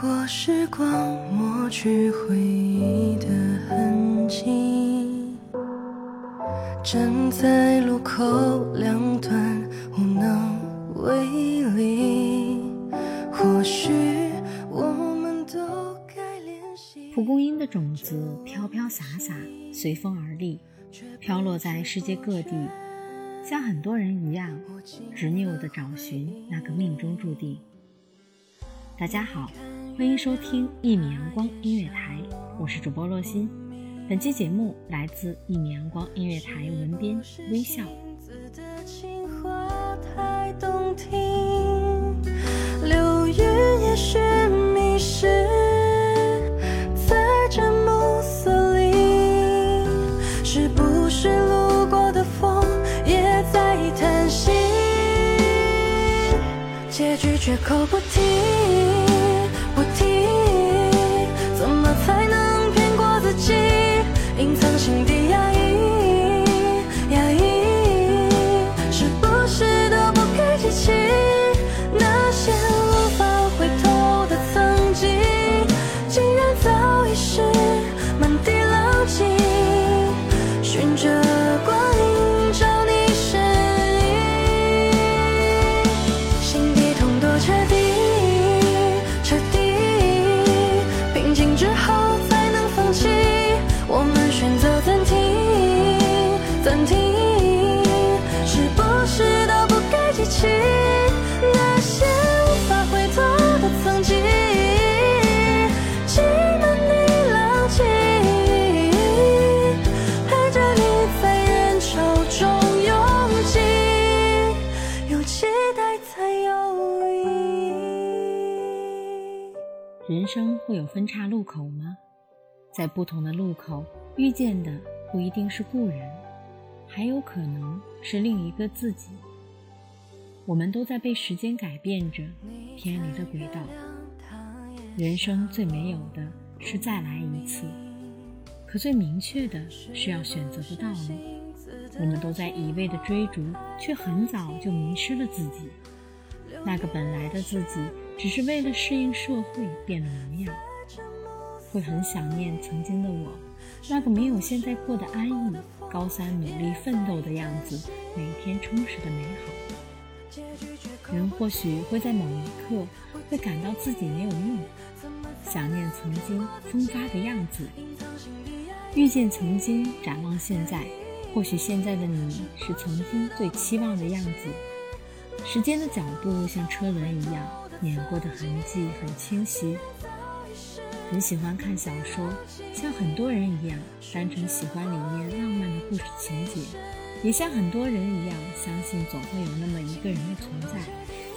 过时光抹去回忆的痕迹，站在路口两端无能为力。或许我们都该练习。蒲公英的种子飘飘洒洒，随风而立，飘落在世界各地，像很多人一样，执拗地找寻那个命中注定。大家好。欢迎收听一米阳光音乐台，我是主播洛心。本期节目来自一米阳光音乐台文编微笑的情话太动听。流云也许迷失在这暮色里，是不是路过的风也在叹息？结局绝口不提。人生会有分岔路口吗？在不同的路口。遇见的不一定是故人，还有可能是另一个自己。我们都在被时间改变着，偏离的轨道。人生最没有的是再来一次，可最明确的是要选择的道路。我们都在一味的追逐，却很早就迷失了自己。那个本来的自己，只是为了适应社会变了模样。会很想念曾经的我。那个没有现在过得安逸，高三努力奋斗的样子，每天充实的美好。人或许会在某一刻会感到自己没有用，想念曾经风发的样子，遇见曾经，展望现在，或许现在的你是曾经最期望的样子。时间的脚步像车轮一样，碾过的痕迹很清晰。很喜欢看小说，像很多人一样，单纯喜欢里面浪漫的故事情节，也像很多人一样，相信总会有那么一个人的存在，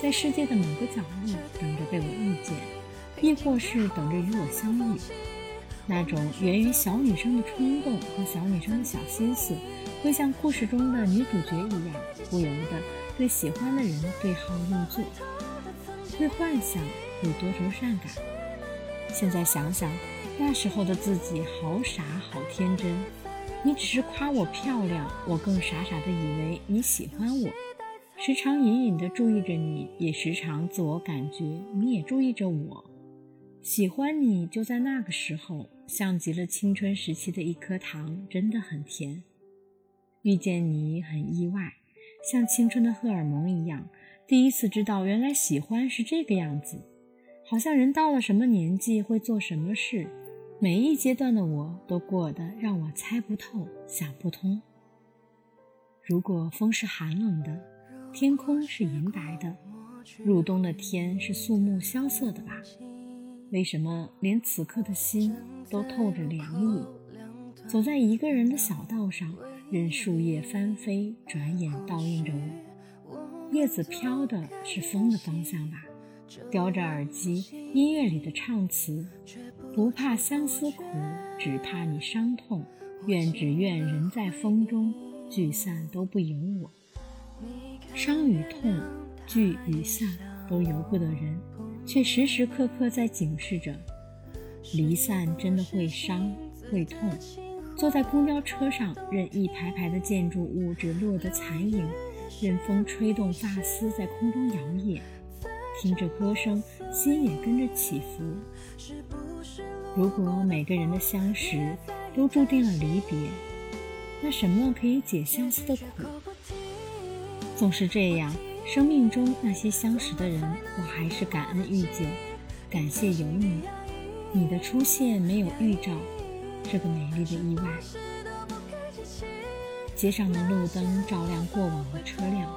在世界的某个角落等着被我遇见，亦或是等着与我相遇。那种源于小女生的冲动和小女生的小心思，会像故事中的女主角一样，不由得对喜欢的人对号入座，会幻想，有多愁善感。现在想想，那时候的自己好傻好天真。你只是夸我漂亮，我更傻傻的以为你喜欢我，时常隐隐的注意着你，也时常自我感觉你也注意着我。喜欢你就在那个时候，像极了青春时期的一颗糖，真的很甜。遇见你很意外，像青春的荷尔蒙一样，第一次知道原来喜欢是这个样子。好像人到了什么年纪会做什么事，每一阶段的我都过得让我猜不透、想不通。如果风是寒冷的，天空是银白的，入冬的天是肃穆萧瑟的吧？为什么连此刻的心都透着凉意？走在一个人的小道上，任树叶翻飞，转眼倒映着我。叶子飘的是风的方向吧？叼着耳机，音乐里的唱词，不怕相思苦，只怕你伤痛。愿只愿人在风中，聚散都不由我。伤与痛，聚与散都由不得人，却时时刻刻在警示着：离散真的会伤会痛。坐在公交车上，任一排排的建筑物只落得残影，任风吹动发丝在空中摇曳，听着歌声，心也跟着起伏。如果每个人的相识都注定了离别，那什么可以解相思的苦？总是这样，生命中那些相识的人，我还是感恩遇见，感谢有你。你的出现没有预兆。这个美丽的意外，街上的路灯照亮过往的车辆，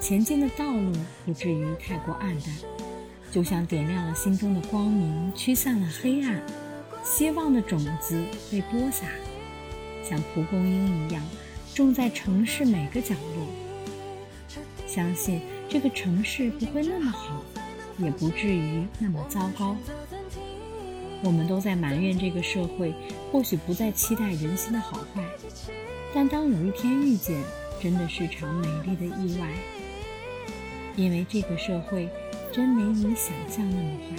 前进的道路不至于太过暗淡，就像点亮了心中的光明，驱散了黑暗。希望的种子被播撒，像蒲公英一样种在城市每个角落。相信这个城市不会那么好，也不至于那么糟糕。我们都在埋怨这个社会，或许不再期待人心的好坏，但当有一天遇见，真的是场美丽的意外。因为这个社会真没你想象那么坏。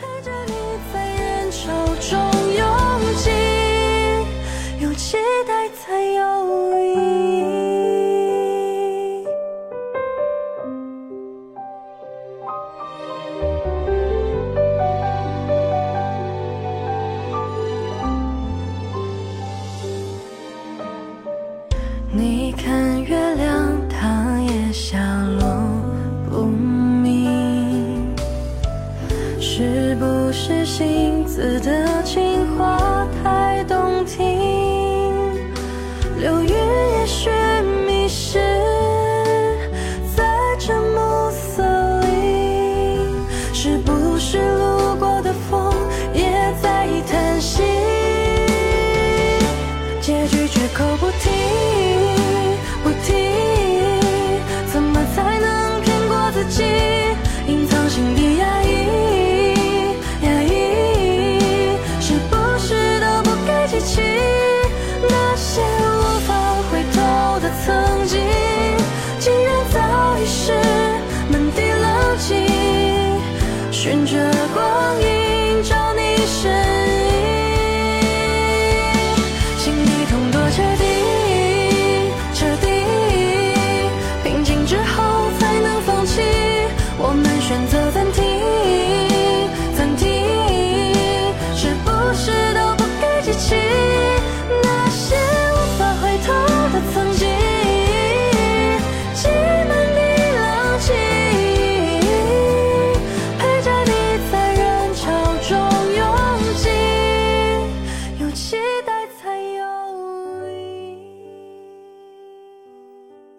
陪着你在人潮中拥挤，有期待才有心子的情话太光影照你身。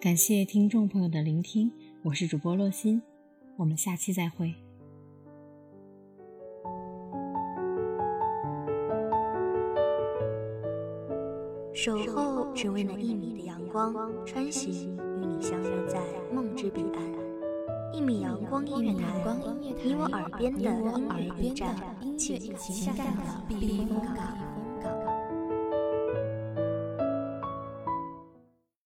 感谢听众朋友的聆听，我是主播洛心，我们下期再会。守候只为那一米的阳光，穿行与你相约在梦之彼岸。一米阳光音乐台，你我耳边的音乐驿站，情感的避风港。